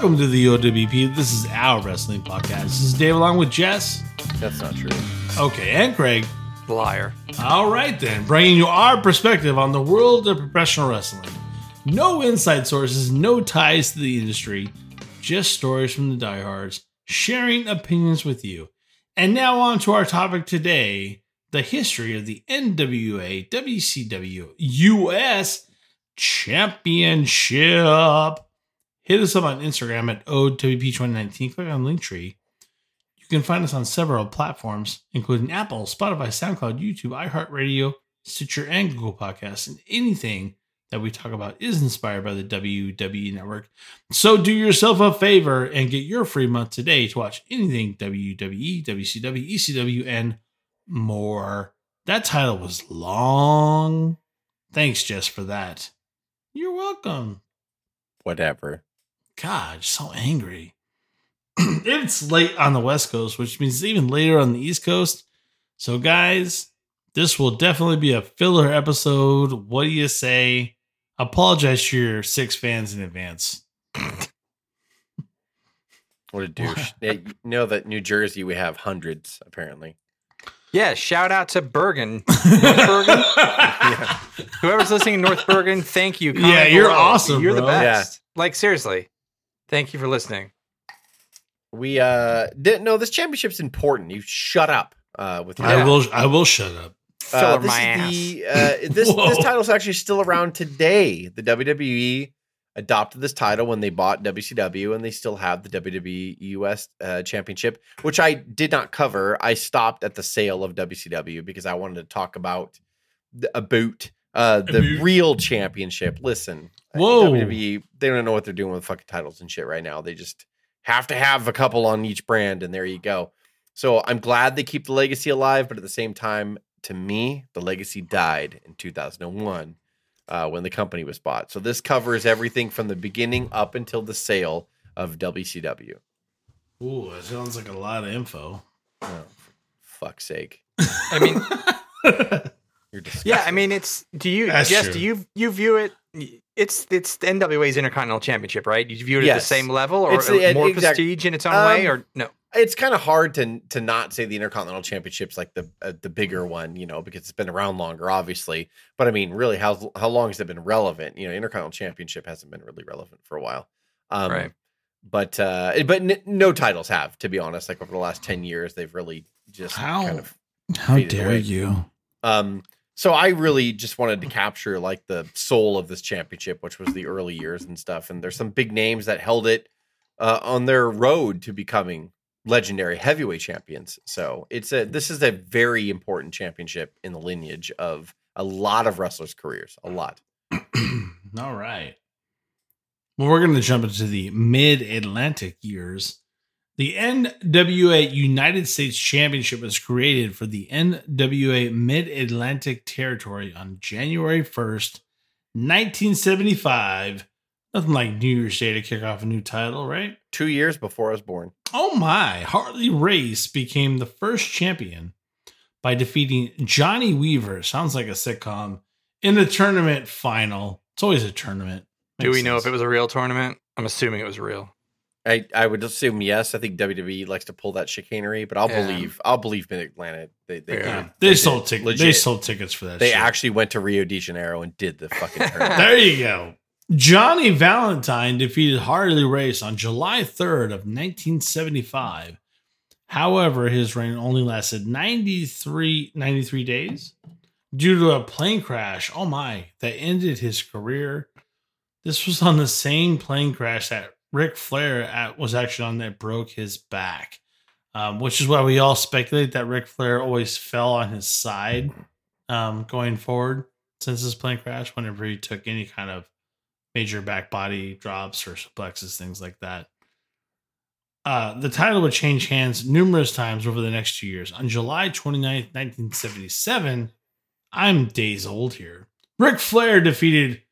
Welcome to the OWP. This is our wrestling podcast. This is Dave along with Jess. That's not true. Okay, and Craig. Liar. All right, then, bringing you our perspective on the world of professional wrestling. No inside sources, no ties to the industry, just stories from the diehards, sharing opinions with you. And now on to our topic today the history of the NWA WCW US Championship. Hit us up on Instagram at OWP2019. Click on Linktree. You can find us on several platforms, including Apple, Spotify, SoundCloud, YouTube, iHeartRadio, Stitcher, and Google Podcasts. And anything that we talk about is inspired by the WWE Network. So do yourself a favor and get your free month today to watch anything WWE, WCW, ECW, and more. That title was long. Thanks, Jess, for that. You're welcome. Whatever. God, so angry. it's late on the West Coast, which means even later on the East Coast. So, guys, this will definitely be a filler episode. What do you say? Apologize to your six fans in advance. What a douche. Yeah, you know that New Jersey we have hundreds apparently. Yeah, shout out to Bergen. North Bergen? Yeah. Whoever's listening in North Bergen, thank you. Yeah, you're awesome, You're the bro. best. Like, seriously. Thank you for listening. We uh didn't know this championship's important. You shut up uh with your I will. I will shut up. Uh, this my is ass. the uh, this this Whoa. title's actually still around today. The WWE adopted this title when they bought WCW, and they still have the WWE US uh, Championship, which I did not cover. I stopped at the sale of WCW because I wanted to talk about a about uh, the About. real championship. Listen, Whoa. WWE they don't know what they're doing with fucking titles and shit right now. They just have to have a couple on each brand, and there you go. So I'm glad they keep the legacy alive, but at the same time, to me, the legacy died in 2001 uh, when the company was bought. So this covers everything from the beginning up until the sale of WCW. Ooh, that sounds like a lot of info. Oh, for fuck's sake. I mean, You're disgusting. yeah, I mean, it's, do you, That's Jess, true. do you, you view it, it's, it's the NWA's Intercontinental Championship, right? Do you view it at the same level or It's the- more exact- prestige in its own Um, way or no? it's kind of hard to to not say the Intercontinental Championship's like the uh, the bigger one, you know, because it's been around longer, obviously. But I mean, really, how how long has it been relevant? You know, Intercontinental Championship hasn't been really relevant for a while, um, Right. But uh, but n- no titles have, to be honest. Like over the last ten years, they've really just How? kind of How dare away. you? um, so I really just wanted to capture like the soul of this championship, which was the early years and stuff. And there's some big names that held it uh, on their road to becoming legendary heavyweight champions. So it's a this is a very important championship in the lineage of a lot of wrestlers' careers. A lot. All right. Well, we're going to jump into the mid Atlantic years. The NWA United States Championship was created for the NWA Mid Atlantic Territory on January 1st, 1975. Nothing like New Year's Day to kick off a new title, right? Two years before I was born. Oh my, Harley Race became the first champion by defeating Johnny Weaver. Sounds like a sitcom in the tournament final. It's always a tournament. Do Makes we know if it was a real tournament? I'm assuming it was real. I, I would assume yes. I think WWE likes to pull that chicanery, but I'll Yeah. believe I'll believe Mid Atlantic. They they, Yeah. did Yeah, they, sold it tickets. They sold tickets for that. They shit. actually went to Rio de Janeiro and did the fucking tournament. There you go. Johnny Valentine defeated Harley Race on July 3rd of 1975. However, his reign only lasted 93, 93 days due to a plane crash. Oh my, that ended his career. This was on the same plane crash that Ric Flair at, was actually on that broke his back, um, which is why we all speculate that Ric Flair always fell on his side um, going forward since his plane crash whenever he took any kind of major back body drops or suplexes, things like that. Uh, the title would change hands numerous times over the next two years. On July 29th, 1977, I'm days old here. Ric Flair defeated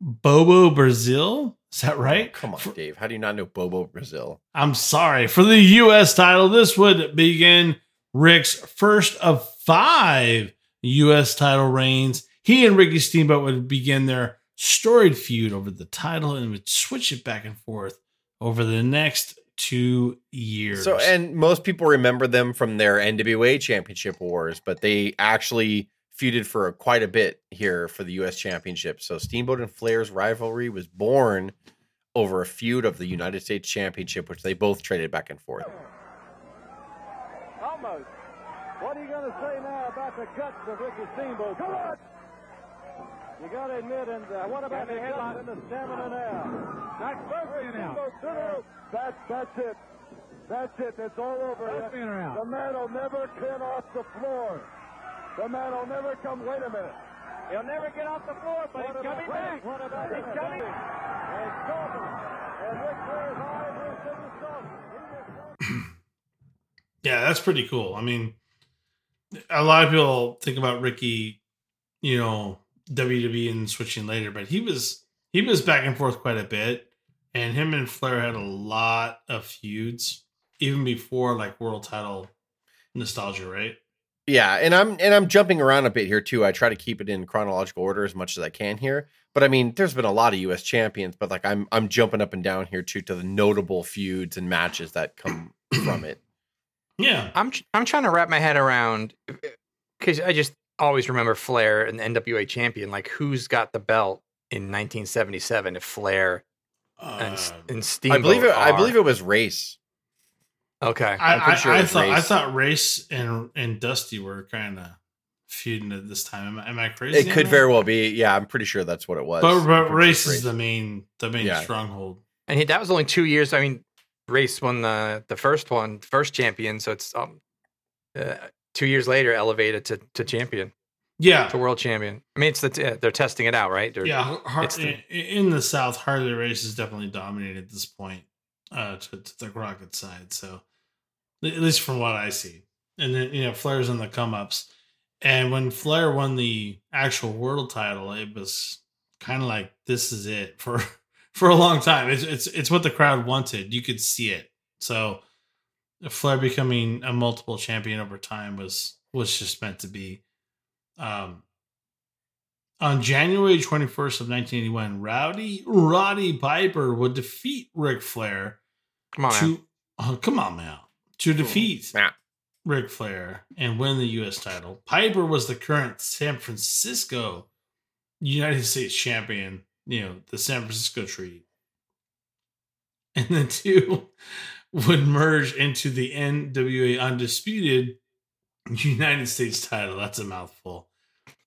Bobo Brazil. Is that right? Come on, For- Dave. How do you not know Bobo Brazil? I'm sorry. For the U.S. title, this would begin Rick's first of five U.S. title reigns. He and Ricky Steamboat would begin their storied feud over the title and would switch it back and forth over the next two years. So, and most people remember them from their NWA Championship wars, but they actually feuded for quite a bit here for the U.S. Championship. So, Steamboat and Flair's rivalry was born over a feud of the United States Championship, which they both traded back and forth. Almost. What are you going to say now about the guts of Ricky Steamboat? Come on! You got to admit, and uh, what about the headline and the stamina now? That's Steamboat to the that's, that's it. That's it. It's all over. That's being around. The man will never come off the floor. The man will never come. Wait a minute. He'll never get off the floor, but What he's about- coming back. What about He's this? coming. And Corbin. And Ric Flair's eyes are to the sun. Yeah, that's pretty cool. I mean, a lot of people think about Ricky, you know, WWE and switching later, but he was he was back and forth quite a bit, and him and Flair had a lot of feuds even before like world title nostalgia, right? Yeah, and I'm and I'm jumping around a bit here too. I try to keep it in chronological order as much as I can here. But I mean, there's been a lot of US champions, but like I'm I'm jumping up and down here too to the notable feuds and matches that come from it. Yeah, I'm I'm trying to wrap my head around because I just always remember Flair and the NWA champion. Like, who's got the belt in 1977? If Flair and, S- Uh, and Steamboat, I believe it I believe it was race. Okay, I, I'm pretty I, sure I was thought I Race. thought Race and and Dusty were kind of feuding at this time. Am, I- am I crazy? It could that? very well be. Yeah, I'm pretty sure that's what it was. But, but Race sure is the main the main Yeah. stronghold. and he, that was only two years. I mean, Race won the the first one, first champion. So it's um, uh, two years later elevated to to champion, Yeah, to world champion. I mean, it's the t- they're testing it out, right? They're, yeah. Har- it's the- in, in the South, Harley Race is definitely dominated at this point uh, to, to the Crockett side. So at least from what I see, and then you know Flair's in the come ups, and when Flair won the actual world title, it was kind of like this is it for for a long time. It's it's it's what the crowd wanted. You could see it. So Flair becoming a multiple champion over time was was just meant to be. Um, on January 21st of 1981, Rowdy Roddy Piper would defeat Ric Flair come on, man. oh, come on now to defeat Yeah. Ric Flair and win the U.S. title. Piper was the current San Francisco United States champion. You know the San Francisco Treaty, and the two would merge into the NWA Undisputed United States title. That's a mouthful.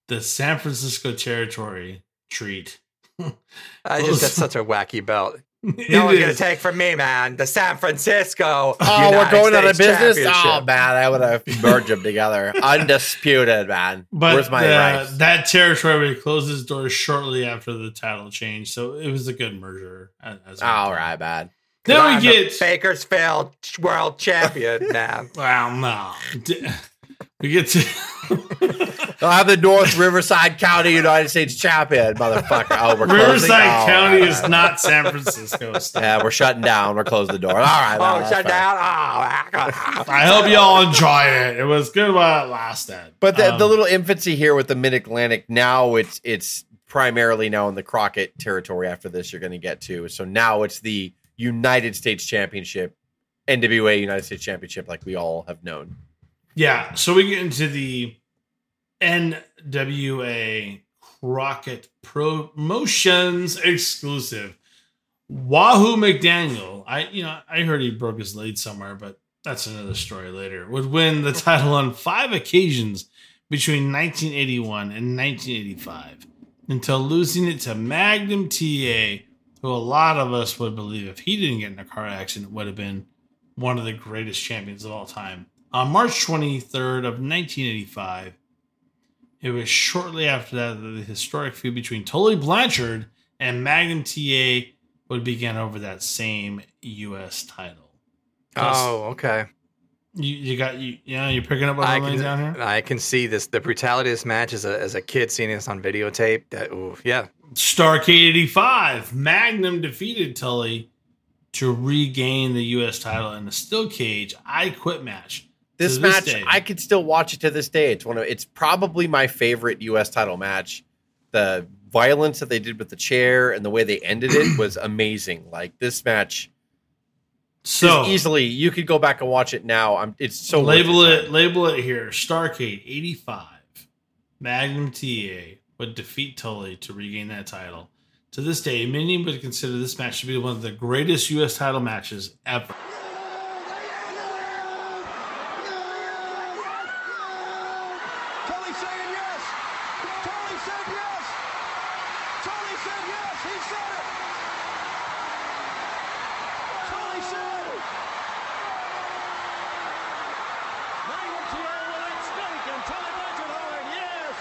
The San Francisco Territory Treat. I just that's such a wacky belt. It No one's gonna take from me, man. The San Francisco. Oh, we're United going out of business. Oh man, I would have merged them together. Undisputed, man. But Where's my the- that territory would close its doors shortly after the title change, so it was a good merger. As, as we All thought. right, man. Then I'm we get Bakersfield world champion, man. well, no, D- we get to I'm the North Riverside County United States champion, motherfucker. Oh, we're closing. Riverside Oh, County all is right. not San Francisco. Yeah, we're shutting down. We're closing the door. All right, Oh, man, shut down. Oh, I hope y'all enjoyed it. It was good while it lasted. But the, the Um, little infancy here with the Mid Atlantic now it's it's primarily now in the Crockett territory. After this, you're going to get to so now it's the United States Championship, NWA United States Championship, like we all have known. Yeah, so we get into the NWA Crockett Promotions exclusive. Wahoo McDaniel, I you know I heard he broke his leg somewhere, but that's another story later. Would win the title on five occasions between 1981 and 1985, until losing it to Magnum TA, who a lot of us would believe if he didn't get in a car accident would have been one of the greatest champions of all time. On March 23rd of 1985, it was shortly after that that the historic feud between Tully Blanchard and Magnum TA would begin over that same U.S. title. oh, okay. You, you got you, you know, you're picking up what I I'm laying can, down here. I can see this. The brutality of this match as a as a kid seeing this on videotape. That ooh, yeah. Starcade 85, Magnum defeated Tully to regain the U.S. title in a steel cage I Quit match. This To match, day. I could still watch it to this day. It's one of it's probably my favorite U.S. title match the violence that they did with the chair and the way they ended it was amazing. Like this match So easily you could go back and watch it now. I'm it's so label it label it here. Starcade eighty five. Magnum TA would defeat Tully to regain that title. To this day, many would consider this match to be one of the greatest U.S. title matches ever. Tully saying yes. Tully said yes. Tully said yes. He said it. Tully said it. Magnum TA will at stake and Tully Blanchard yes.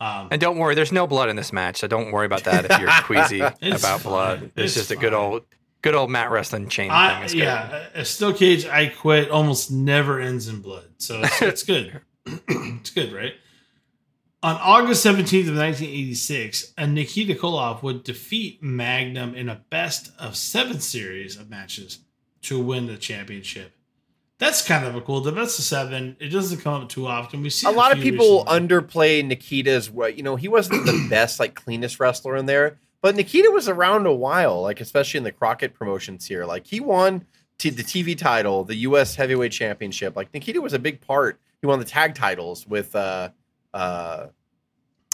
Um, And don't worry, there's no blood in this match, so don't worry about that if you're queasy about fine. blood. It's, It's just a good old, good old mat wrestling chain thing. I, It's good. yeah, a steel cage. I quit. Almost never ends in blood, so it's, it's good. it's good, right? On August seventeenth of nineteen eighty six, a Nikita Koloff would defeat Magnum in a best of seven series of matches to win the championship. That's kind of a cool. The best of seven. It doesn't come up too often. We see a lot of people recently. underplay Nikita's. You know, he wasn't the best, like cleanest wrestler in there, but Nikita was around a while, like especially in the Crockett promotions here. Like he won t- the TV title, the U.S. Heavyweight Championship. Like Nikita was a big part. He won the tag titles with uh, uh,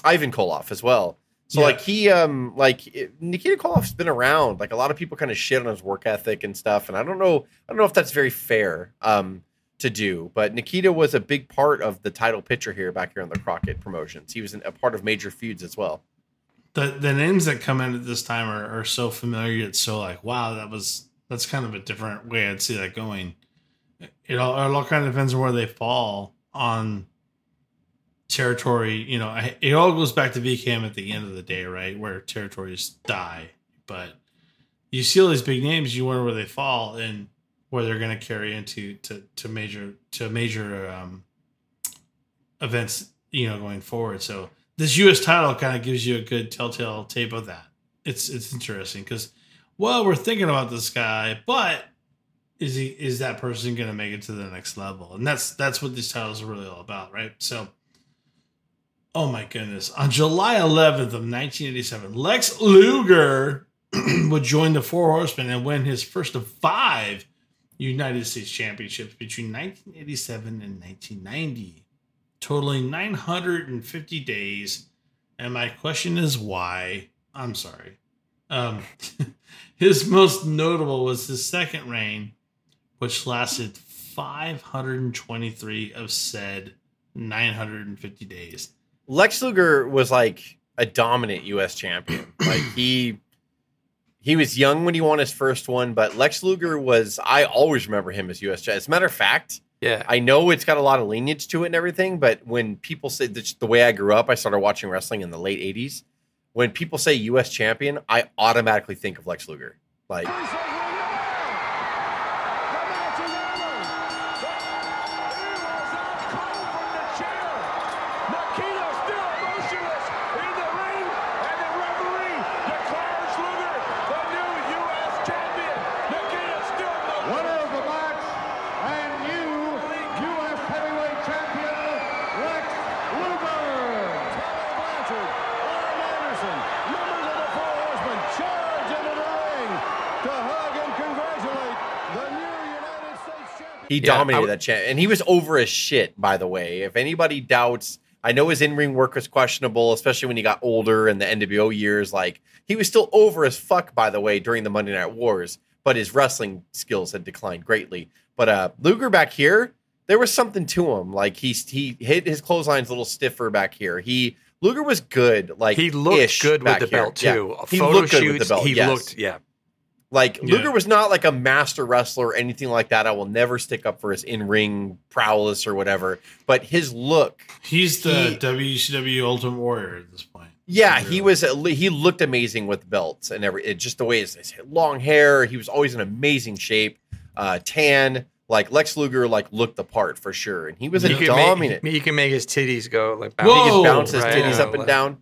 Ivan Koloff as well. So Yeah. like he um like it- Nikita Koloff's been around. Like a lot of people kind of shit on his work ethic and stuff, and I don't know I don't know if that's very fair um to do. But Nikita was a big part of the title picture here back here on the Crockett promotions. He was an, a part of major feuds as well. the the names that come in at this time are, are so familiar. It's so like, wow, that was that's kind of a different way I'd see that going. It all, it all kind of depends on where they fall on territory. You know, I, it all goes back to VCAM at the end of the day, right? Where territories die. But you see all these big names, you wonder where they fall and where they're going to carry into to, to major to major um, events. You know, going forward. So this U.S. title kind of gives you a good telltale tape of that. It's it's interesting because, well, we're thinking about this guy, but is he is that person going to make it to the next level? And that's that's what these titles are really all about, right? So, oh my goodness, on July 11th of 1987, Lex Luger would join the Four Horsemen and win his first of five United States championships between 1987 and 1990 totaling 950 days. And my question is why? I'm sorry. Um, his most notable was his second reign, which lasted 523 of said 950 days. Lex Luger was like a dominant U.S. champion. Like he he was young when he won his first one, but Lex Luger was. I always remember him as U.S. As a matter of fact, Yeah. I know it's got a lot of lineage to it and everything, but when people say that's the way I grew up, I started watching wrestling in the late '80s. When people say U.S. champion, I automatically think of Lex Luger. Like He says, "Well, yeah." The match is over. He was out cold from the chair. Nikita still motionless in the ring, and the referee declares Luger the new U.S. champion. Nikita still motionless. Winner of the match and new U.S. heavyweight champion, Lex Luger. Tully Blanchard, Arn Anderson, members of the Four Horsemen charge into the ring to hug and congratulate the new United States champion. He Yeah, dominated would- that champ, and he was over as shit. By the way, if anybody doubts, I know his in ring work was questionable, especially when he got older in the NWO years. Like he was still over as fuck. By the way, during the Monday Night Wars, but his wrestling skills had declined greatly. But uh, Luger back here, there was something to him. Like he he hit his clotheslines a little stiffer back here. He Luger was good. Like He looked good with the here. belt Yeah. too. He Photo looked good shoots, with the belt. he yes. looked yeah. Like Yeah. Luger was not like a master wrestler or anything like that. I will never stick up for his in ring prowess or whatever. But his look, He's the He- WCW Ultimate Warrior at this point. yeah, he was. He looked amazing with belts and every. It, just the way his, his long hair. He was always in amazing shape. Uh, tan, like Lex Luger, like looked the part for sure. And he was a You can, dominant. make, you can make his titties go like he could Whoa! bounce his right, titties yeah, up and like- down.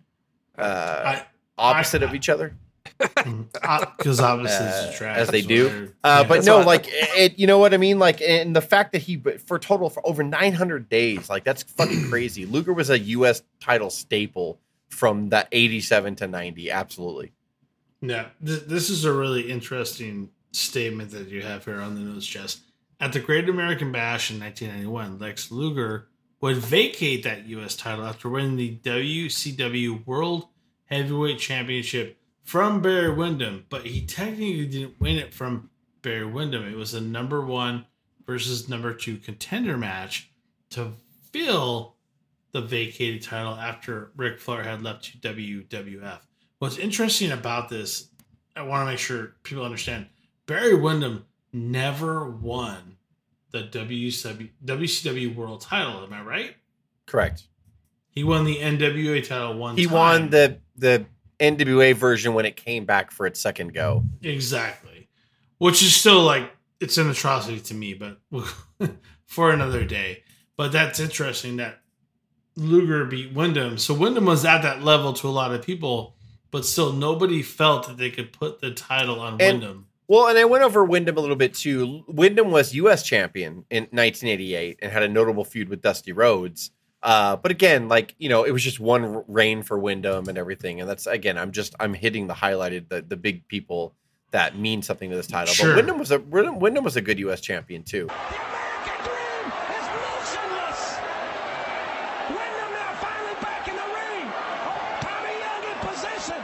uh, I- opposite I- of each other. Because obviously Uh, trash, as they do. Uh, yeah. but no, like it, you know what I mean. Like, and the fact that he for total for over 900 days, like that's fucking crazy. Luger was a U.S. title staple from that 87 to 90. Absolutely. Yeah, th- this is a really interesting statement that you have here on the nose chest. At the Great American Bash in 1991, Lex Luger would vacate that U.S. title after winning the WCW World Heavyweight Championship from Barry Windham, but he technically didn't win it from Barry Windham. It was a number one versus number two contender match to fill the vacated title after Ric Flair had left to WWF. What's interesting about this, I want to make sure people understand Barry Windham never won the WCW, WCW World title. Am I right? Correct. He won the NWA title one He time. won the the NWA version when it came back for its second go. Exactly. Which is still like, it's an atrocity to me, but for another day. But that's interesting that Luger beat Windham. So Windham was at that level to a lot of people, but still nobody felt that they could put the title on And- Windham. Well, and I went over Windham a little bit too. Windham was U.S. champion in 1988 and had a notable feud with Dusty Rhodes. Uh, but again, like you know, it was just one r- reign for Windham and everything. And that's again, I'm just I'm hitting the highlighted the the big people that mean something to this title. Sure. But Windham was a Windham, Windham was a good U.S. champion too. The American dream is motionless. Windham now finally back in the ring. Oh, Tommy Young in position.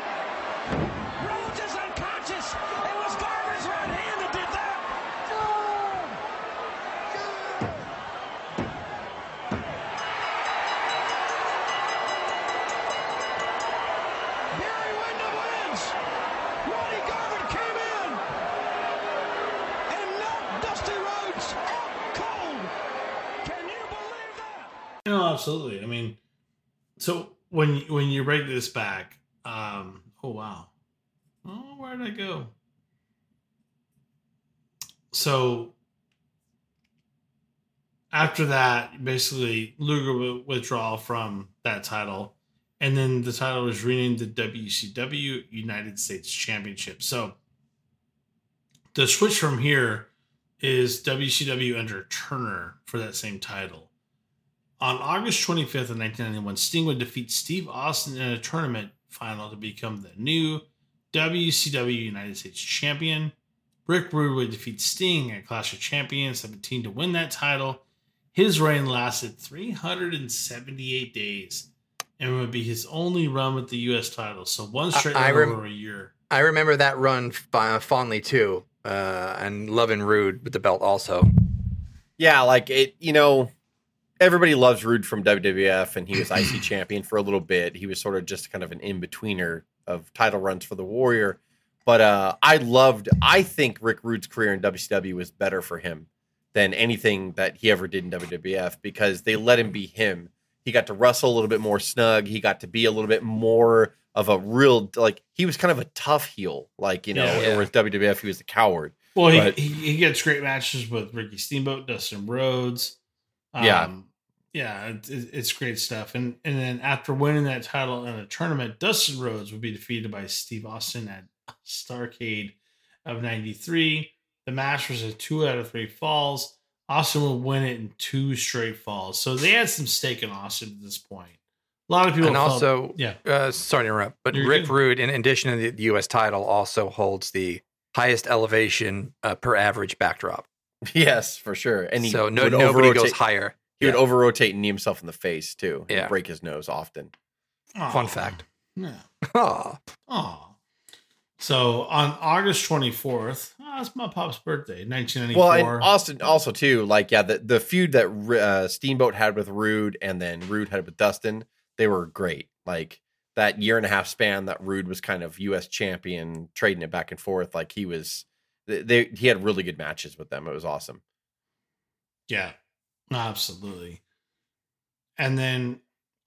Rhodes is unconscious. It was Garvin's right hand that did that. Barry Windham wins. Ronnie Garvin came in and knocked Dusty Rhodes out cold. Can you believe that? No, absolutely. I mean, so when when you break this back, um, oh wow, oh where did I go? So after that, basically Luger would withdraw from that title, and then the title was renamed the WCW United States Championship. So the switch from here is WCW under Turner for that same title. On August 25th of 1991, Sting would defeat Steve Austin in a tournament final to become the new WCW United States Champion. Rick Rude would defeat Sting at Clash of Champions 17 to win that title. His reign lasted 378 days and would be his only run with the U.S. title. So one straight I run rem- over a year. I remember that run f- fondly too, uh, and loving Rude with the belt also. Yeah, like it, you know, everybody loves Rude from WWF, and he was IC champion for a little bit. He was sort of just kind of an in betweener of title runs for the Warrior. But uh, I loved, I think Rick Rude's career in WCW was better for him than anything that he ever did in WWF because they let him be him. He got to wrestle a little bit more snug. He got to be a little bit more of a real, like, he was kind of a tough heel. Like, you know, Yeah. Yeah. whereas WWF, he was a coward. Well, he, But- he, he gets great matches with Ricky Steamboat, Dustin Rhodes. Um, yeah, it, it- it's great stuff. And and then after winning that title in a tournament, Dustin Rhodes would be defeated by Steve Austin at Starcade of '93. The match was a two out of three falls. Austin would win it in two straight falls. So they had some stake in Austin at this point. A lot of people and felt- also, yeah, uh, sorry to interrupt, but You're Rick good. Rude, in addition to the, the U.S. title, also holds the highest elevation uh, per average backdrop. Yes, for sure. And he so no, nobody over-rotate- goes higher. He Yeah. would over rotate and knee himself in the face too. and Yeah. break his nose often. Fun fact. Yeah. Aw. Oh. So on August 24th, oh, that's my pop's birthday, 1994. Well, and Austin also too, like yeah, the the feud that uh, Steamboat had with Rude and then Rude had with Dustin, they were great. Like that year and a half span that Rude was kind of U.S. champion, trading it back and forth. Like he was, they, they he had really good matches with them. It was awesome. Yeah, absolutely. And then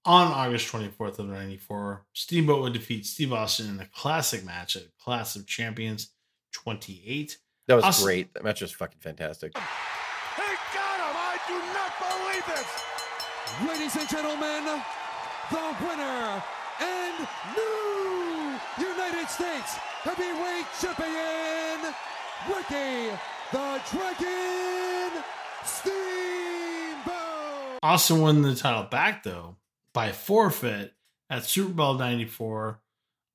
on August 24th of 94, Steamboat would defeat Steve Austin in a classic match at Clash of Champions 28. That was Austin- great. That match was fucking fantastic. He got him! I do not believe this! Ladies and gentlemen, the winner and and new United States Heavyweight Champion, Ricky the Dragon Steamboat. Austin won the title back though by forfeit at Super Bowl 94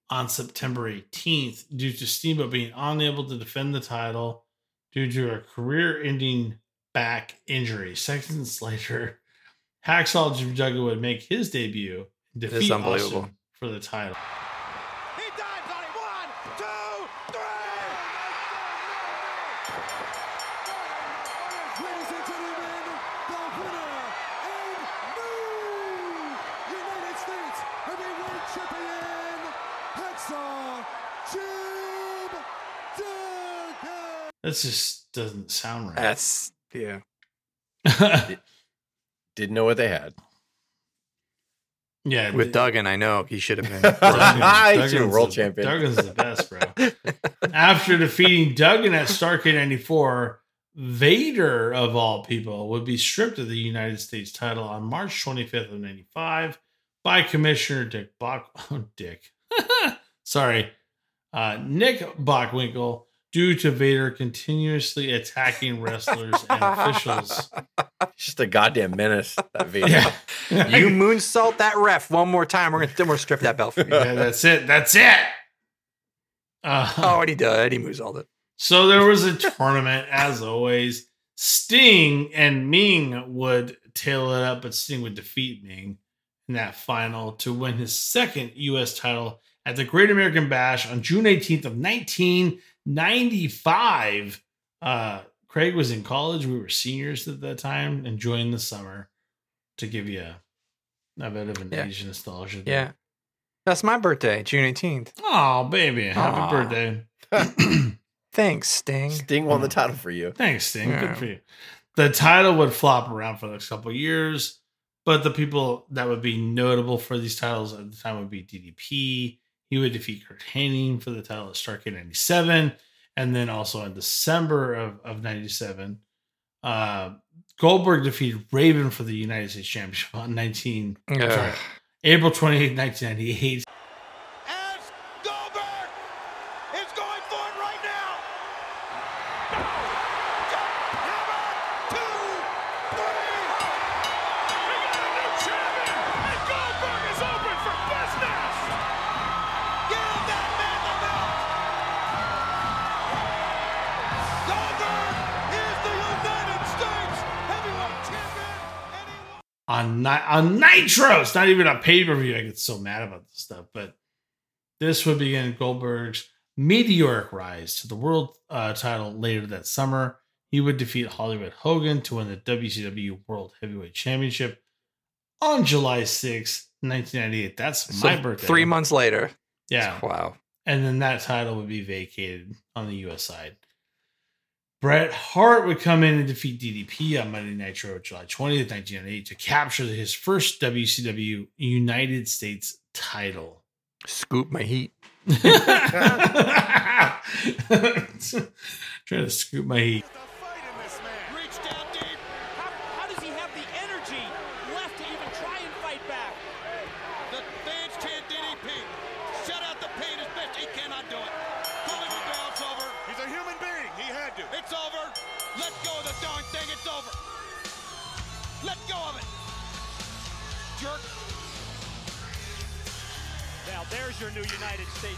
on September 18th due to Steamboat being unable to defend the title due to a career ending back injury. Seconds later, Hacksaw Jim Duggan would make his debut and defeat. Austin for the title. He dives on it. One, two, three. Ladies and gentlemen, the winner and new United States Heavyweight Champion, Hacksaw Jim Duggan. That just doesn't sound right. That's yeah. Didn't know what they had. yeah, With th- Duggan, I know he should have been. Duggan- He's a Duggan's world the- champion. Duggan's the best, bro. After defeating Duggan at Starcade 94, Vader, of all people, would be stripped of the United States title on March 25th of 95 by Commissioner Dick Bach. Oh, Dick. Sorry. Uh, Nick Bockwinkel due to Vader continuously attacking wrestlers and officials. He's just a goddamn menace. That Vader. Yeah. you moonsault that ref one more time, we're gonna then we're strip that belt from you. Yeah, that's it. That's it. Uh, Oh, and he did. He moonsaulted it. So there was a tournament, as always. Sting and Meng would tail it up, but Sting would defeat Meng in that final to win his second U.S. title at the Great American Bash on June 18th of 1995. Uh, Craig was in college. We were seniors at that time, enjoying the summer. To give you a, a bit of an Yeah. Asian nostalgia. there. Yeah. That's my birthday, June 18th. Oh, baby. Happy Aw. birthday. Thanks, Sting. Sting won the title for you. Thanks, Sting. Yeah. Good for you. The title would flop around for the next couple of years, but the people that would be notable for these titles at the time would be DDP. He would defeat Curt Hennig for the title at Starcade 97. And then also in December of, of 97, uh, Goldberg defeated Raven for the United States Championship on 19, sorry, April 28, 1998. On Nitro. It's not even a pay per view. I get so mad about this stuff, but this would begin Goldberg's meteoric rise to the world uh, title later that summer. He would defeat Hollywood Hogan to win the WCW World Heavyweight Championship on July sixth, 1998. That's So my birthday. Three months later. Yeah. Wow. And then that title would be vacated on the US side. Bret Hart would come in and defeat DDP on Monday Nitro, July 20th, 1998, to capture his first WCW United States title. Scoop my heat. Trying to scoop my heat.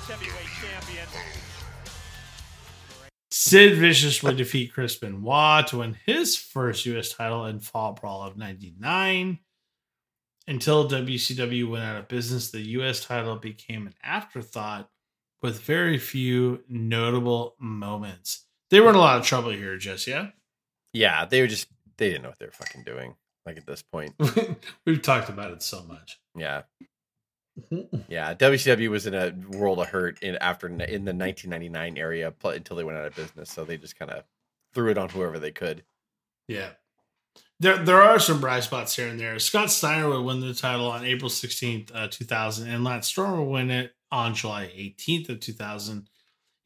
Heavyweight champion. Sid Vicious would defeat Chris Benoit to win his first U.S. title in Fall Brawl of 99. Until WCW went out of business, the U.S. title became an afterthought with very few notable moments. They were in a lot of trouble here, Jess, yeah? Yeah, they were just they didn't know what they were fucking doing. Like at this point. We've talked about it so much. Yeah. Yeah, WCW was in a world of hurt in after in the 1999 area pl- until they went out of business. So they just kind of threw it on whoever they could. Yeah. There, there are some bright spots here and there. Scott Steiner would win the title on April 16th, uh, 2000, and Lance Storm would win it on July 18th of 2000.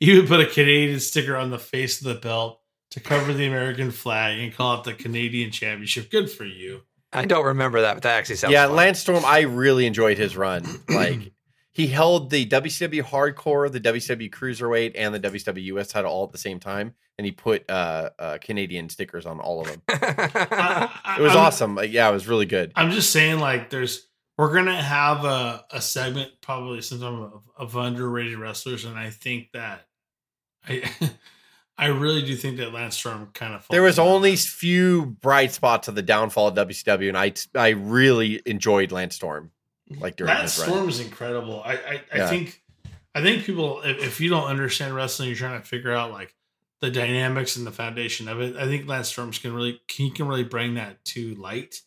He would put a Canadian sticker on the face of the belt to cover the American flag and call it the Canadian Championship. Good for you. I don't remember that, but that actually sounds yeah, fun. Lance Storm, I really enjoyed his run. Like he held the WCW Hardcore, the WCW Cruiserweight, and the WCW US title all at the same time, and he put uh, uh, Canadian stickers on all of them. I- It was I'm- awesome. Like, yeah, it was really good. I'm just saying, like, there's we're gonna have a, a segment probably sometime of, of underrated wrestlers, and I think that I I really do think that Lance Storm kind of There was down. only few bright spots of the downfall of WCW, and I I really enjoyed Lance Storm. Mm-hmm. Like during Lance. Storm is incredible. I I, I Yeah. think I think people if, if you don't understand wrestling, you're trying to figure out like the dynamics and the foundation of it. I think Lance Storm's can really he can really bring that to light.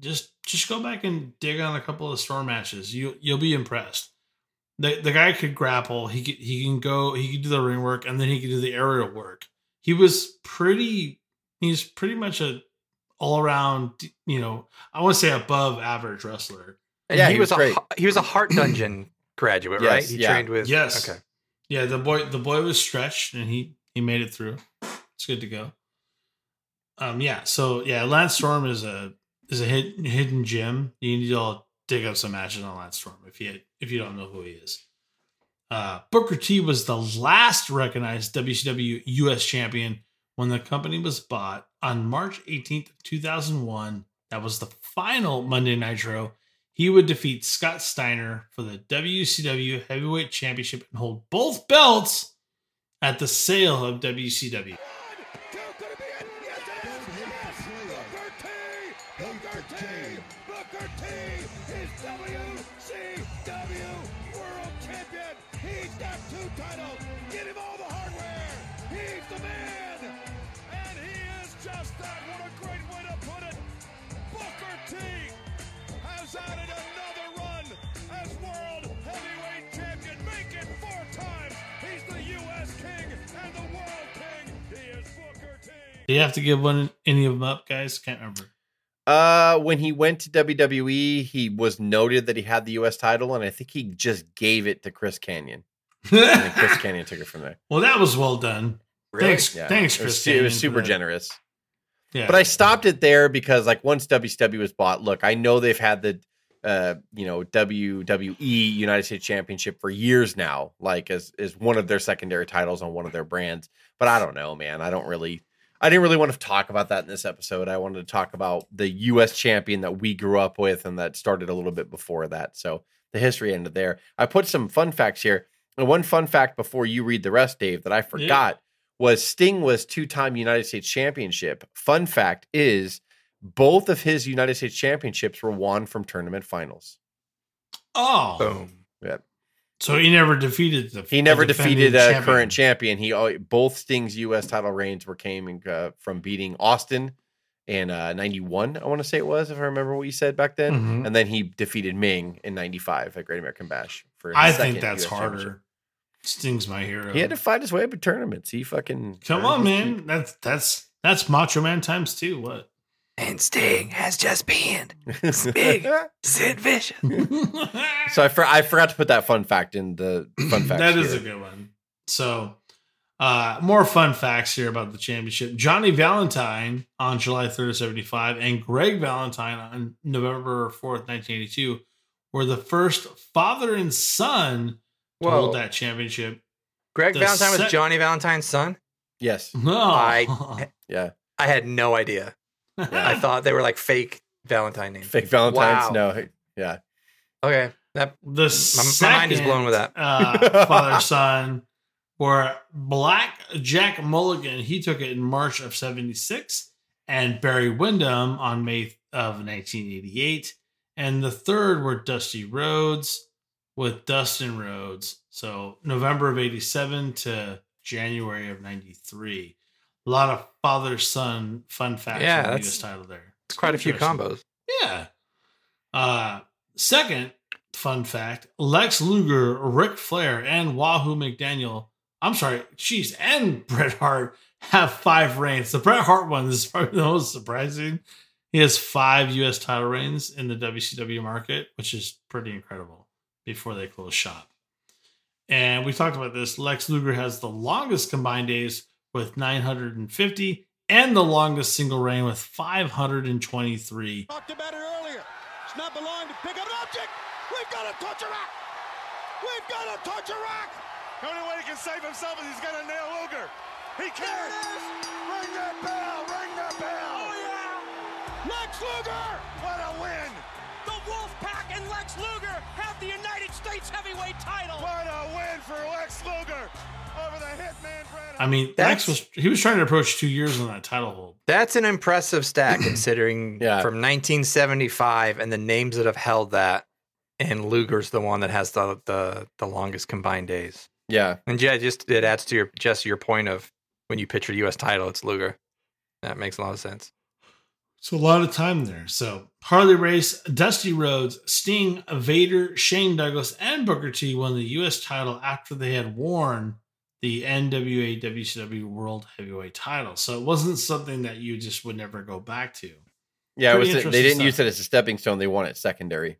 Just just go back and dig on a couple of Storm matches. You you'll be impressed. The the guy could grapple. He could he can go. He could do the ring work and then he could do the aerial work. He was pretty. He's pretty much a all around. You know, I want to say above average wrestler. And Yeah, he, he was, was a great. Har- he was a Hart Dungeon graduate, right? He yeah. trained with Yes. Okay. Yeah, the boy the boy was stretched and he he made it through. It's good to go. Um yeah, so yeah, Lance Storm is a is a hidden hidden gem. You need to all dig up some matches on Lance Storm if you if you don't know who he is. Uh, Booker T was the last recognized WCW US champion when the company was bought on March 18th, 2001. That was the final Monday Nitro. He would defeat Scott Steiner for the WCW Heavyweight Championship and hold both belts at the sale of WCW. Two titles. Get him all the hardware. He's the man. And he is just that. What a great way to put it. Booker T has added another run as World Heavyweight Champion. Make it four times. He's the U.S. King and the World King. He is Booker T. Do you have to give one any of them up, guys? Can't remember. Uh, when he went to WWE, he was noted that he had the U.S. title, and I think he just gave it to Chris Kanyon. And then Chris Kanyon took it from there. well, that was well done. Thanks, Yeah, thanks, it was, Chris. it was super generous. Yeah, But I stopped it there because, like, once WCW was bought, look, I know they've had the, uh, you know, WWE United States Championship for years now, like as as one of their secondary titles on one of their brands. But I don't know, man. I don't really, I didn't really want to talk about that in this episode. I wanted to talk about the U.S. champion that we grew up with and that started a little bit before that. So the history ended there. I put some fun facts here. And one fun fact before you read the rest, Dave, that I forgot was Sting was two-time United States championship. Fun fact is both of his United States championships were won from tournament finals. oh, Boom. so he never defeated the. He never the defeated a champion. current champion. He both Sting's U.S. title reigns were came in, uh, from beating Austin in uh, '91. I want to say it was, if I remember what you said back then. Mhm. And then he defeated Meng in '95 at Great American Bash. For I think that's US harder. Sting's my hero. He had to fight his way up in tournaments. He fucking Come on, his man. That's that's that's Macho Man times two. What? And Sting has just been keep. Big. Sid Vicious. So I, for, I forgot to put that fun fact in the fun fact. that is here. a good one. So, uh, more fun facts here about the championship. Johnny Valentine on July 3rd, 75, and Greg Valentine on November 4th, 1982, were the first father and son to Whoa. hold that championship. Greg The Valentine was Johnny Valentine's son? Yes. No. I- Yeah. I had no idea. I thought they were like fake Valentine names. Fake Valentine's. Wow. No. Yeah. Okay. That the my, my mind is blown with that. uh, father son were Black Jack Mulligan. He took it in March of 76, and Barry Windham on May of 1988. And the third were Dusty Rhodes with Dustin Rhodes. So November of 87 to January of 93. A lot of father son fun facts Yeah, on the that's- US title there. It's quite a few combos. Yeah. Uh, second fun fact Lex Luger, Ric Flair, and Wahoo McDaniel, I'm sorry, jeez, and Bret Hart have five reigns. The Bret Hart one is probably the most surprising. He has five U.S. title reigns in the WCW market, which is pretty incredible before they close shop. And we talked about this. Lex Luger has the longest combined days with 950 and the longest single reign with 523. Talked about it earlier. Snap the line to pick up an object. We've got a of rock. We've got a rock. The only way he can save himself is he's got to nail Luger. He can. Ring that bell. Ring that bell. Oh, yeah. Lex Luger. What a win. The Wolfpack and Lex Luger have the United States heavyweight title. What a win for Lex Luger over the Hitman Bret I mean, That's- Lex was he was trying to approach two years on that title hold. That's an impressive stat considering Yeah. from 1975 and the names that have held that. And Luger's the one that has the the, the longest combined days. Yeah. And yeah, just it adds to your just your point of when you picture the U.S. title, it's Luger. That makes a lot of sense. So a lot of time there. So Harley Race, Dusty Rhodes, Sting, Vader, Shane Douglas, and Booker T won the U.S. title after they had worn the NWA WCW World Heavyweight title. So it wasn't something that you just would never go back to. Yeah, it was, they didn't use it as a stepping stone. They won it secondary.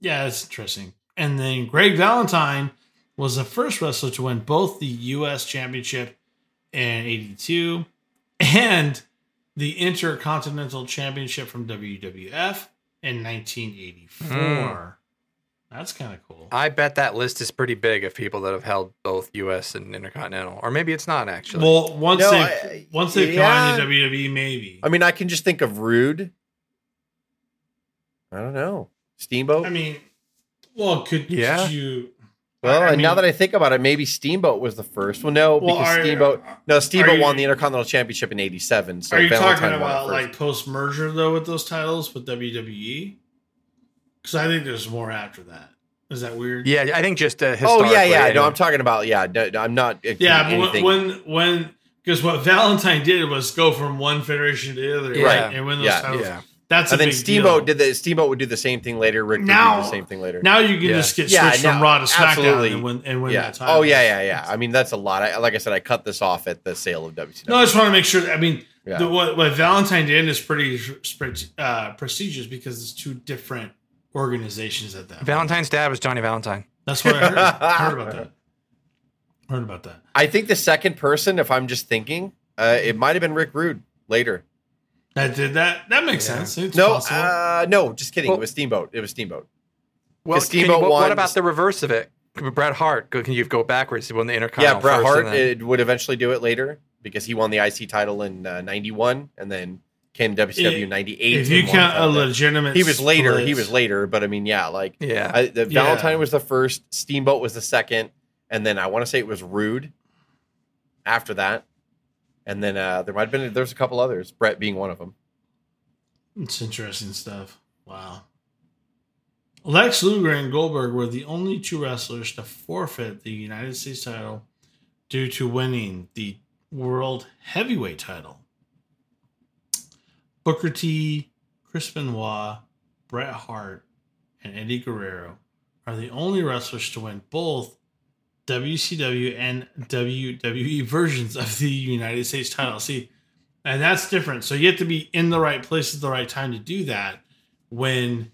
Yeah, that's interesting. And then Greg Valentine was the first wrestler to win both the U.S. Championship in '82 and the Intercontinental Championship from WWF in 1984. Hmm. That's kind of cool. I bet that list is pretty big of people that have held both U.S. and Intercontinental, or maybe it's not actually. Well, once No, they I- once they yeah. combine the WWE, maybe. I mean, I can just think of Rude. I don't know. Steamboat. I mean, well, could, Yeah. could you? Well, I and now that I think about it, maybe Steamboat was the first. Well, no, Well, because are- Steamboat. No, Steamboat you- won the Intercontinental Championship in '87. So are you Valentine talking about like post merger though with those titles with WWE? Because I think there's more after that. Is that weird? yeah, I think just uh, Oh yeah, yeah. No, anyway. I'm talking about yeah. No, no, I'm not. Yeah, but when when when because what Valentine did was go from one federation to the other, Yeah. right? And win those Yeah. titles. Yeah. That's a and then Steamboat deal. did the Steamboat would do the same thing later. Rick would Now- do the same thing later. Now you can Yeah. just get Yeah, switched from Raw to SmackDown absolutely. and win and win yeah. that title. Oh yeah, yeah, yeah. I mean, that's a lot. I, like I said, I cut this off at the sale of WCW. No, I just want to make sure. That, I mean, Yeah. the, what what Valentine did is pretty uh, prestigious because it's two different organizations at that. point. Valentine's dad was Johnny Valentine. That's what I heard. heard about that. Heard about that. I think the second person, if I'm just thinking, uh, it might have been Rick Rude later. That did that. That makes sense. It's no, uh, no, just kidding. Well- it was Steamboat. It was Steamboat. Well, Because can you- Steamboat what, what about the reverse of it? Bret Hart. Can you go backwards? He won the Intercontinental. Yeah, Bret Hart then- it would eventually do it later because he won the IC title in uh, '91 and then came to WCW in '98. if you count a legitimate, he was later. He was later, but I mean, yeah, like yeah. I, the Yeah. Valentine was the first, Steamboat was the second, and then I want to say it was Rude after that, and then uh, there might have been there's a couple others, Bret being one of them. It's interesting stuff. Wow. Lex Luger and Goldberg were the only two wrestlers to forfeit the United States title due to winning the World Heavyweight title. Booker T, Chris Benoit, Bret Hart, and Eddie Guerrero are the only wrestlers to win both WCW and WWE versions of the United States title. See, and that's different. So you have to be in the right place at the right time to do that when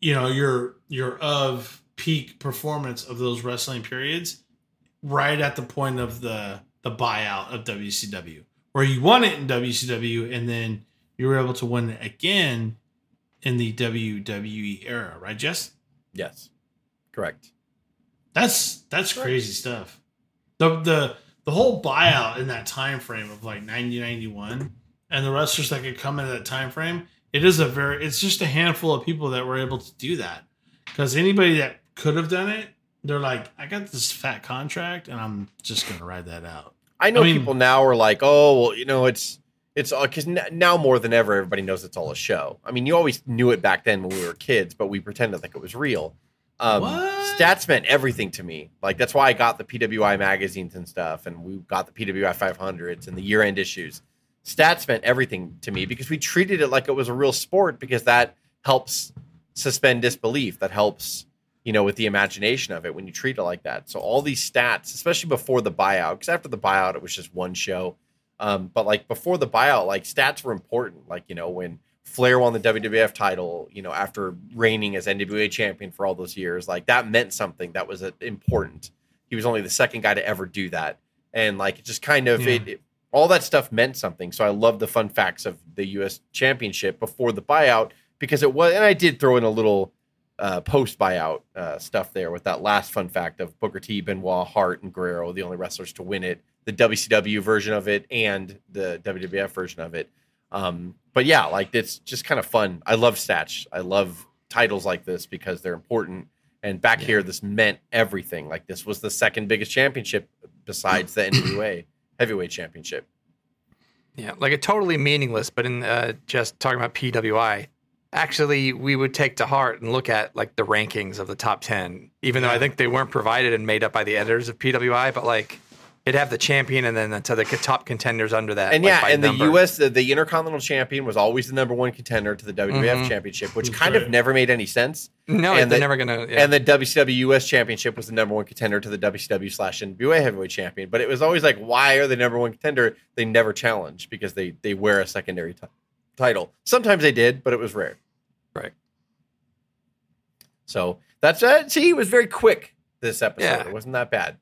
you know you're you're of peak performance of those wrestling periods right at the point of the the buyout of WCW where you won it in WCW and then you were able to win it again in the WWE era, right Jess? Yes, correct. That's that's crazy stuff. The the the whole buyout in that time frame of like 90 91 and the wrestlers that could come in that time frame, it is a very it's just a handful of people that were able to do that. Cuz anybody that could have done it, they're like, I got this fat contract and I'm just going to ride that out. I know I mean- people now are like, oh, well, you know, it's it's uh, because now more than ever, everybody knows it's all a show. I mean, you always knew it back then when we were kids, but we pretended like it was real. Um, What? Stats meant everything to me. Like that's why I got the PWI magazines and stuff, and we got the PWI 500s and the year-end issues. Stats meant everything to me because we treated it like it was a real sport because that helps suspend disbelief. That helps, you know, with the imagination of it when you treat it like that. So all these stats, especially before the buyout, because after the buyout it was just one show. Um, but like before the buyout, like stats were important. Like you know when Flair won the WWF title, you know after reigning as NWA champion for all those years, like that meant something. That was uh, important. He was only the second guy to ever do that, and like it just kind of Yeah. it, it- all that stuff meant something. So I love the fun facts of the U.S. Championship before the buyout because it was, and I did throw in a little uh, post buyout uh, stuff there with that last fun fact of Booker T, Benoit, Hart, and Guerrero, the only wrestlers to win it, the WCW version of it and the WWF version of it. Um, but yeah, like it's just kind of fun. I love stats. I love titles like this because they're important. And back here, this meant everything. Like this was the second biggest championship besides the NWA heavyweight championship. Yeah, like a totally meaningless, but in uh, just talking about PWI, actually, we would take to heart and look at like the rankings of the top 10, even though I think they weren't provided and made up by the editors of PWI, but like it'd have the champion and then the, to the top contenders under that. And like, yeah, and number. the U.S. The, the Intercontinental Champion was always the number one contender to the WWF Mhm. Championship, which That's kind of never made any sense. No, and they're the- never going to. Yeah. And the WCW US Championship was the number one contender to the WCW slash NWA Heavyweight Champion. But it was always like, why are they number one contender? They never challenge because they they wear a secondary ti- title. Sometimes they did, but it was rare. Right. So that's uh, see, it was very quick this episode. Yeah. It wasn't that bad.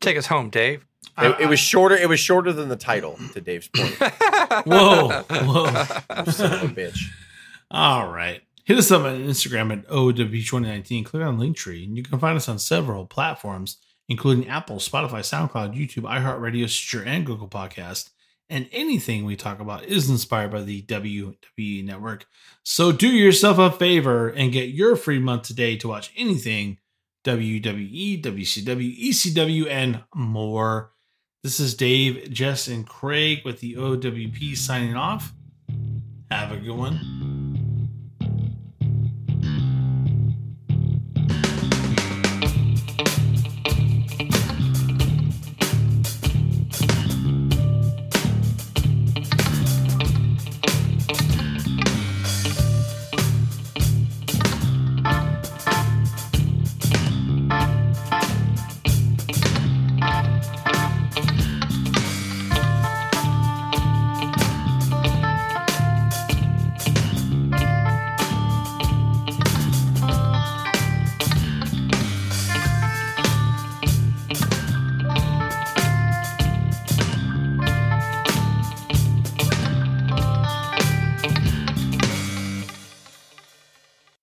Take us home, Dave. It, it was shorter. It was shorter than the title. To Dave's point, Whoa, whoa. son of a bitch. All right. Hit us up on Instagram at OW2019. Click on Linktree, and you can find us on several platforms, including Apple, Spotify, SoundCloud, YouTube, iHeartRadio, Stitcher, and Google Podcast. And anything we talk about is inspired by the WWE Network. So do yourself a favor and get your free month today to watch anything WWE, WCW, ECW, and more. This is Dave, Jess, and Craig with the OWP signing off. Have a good one.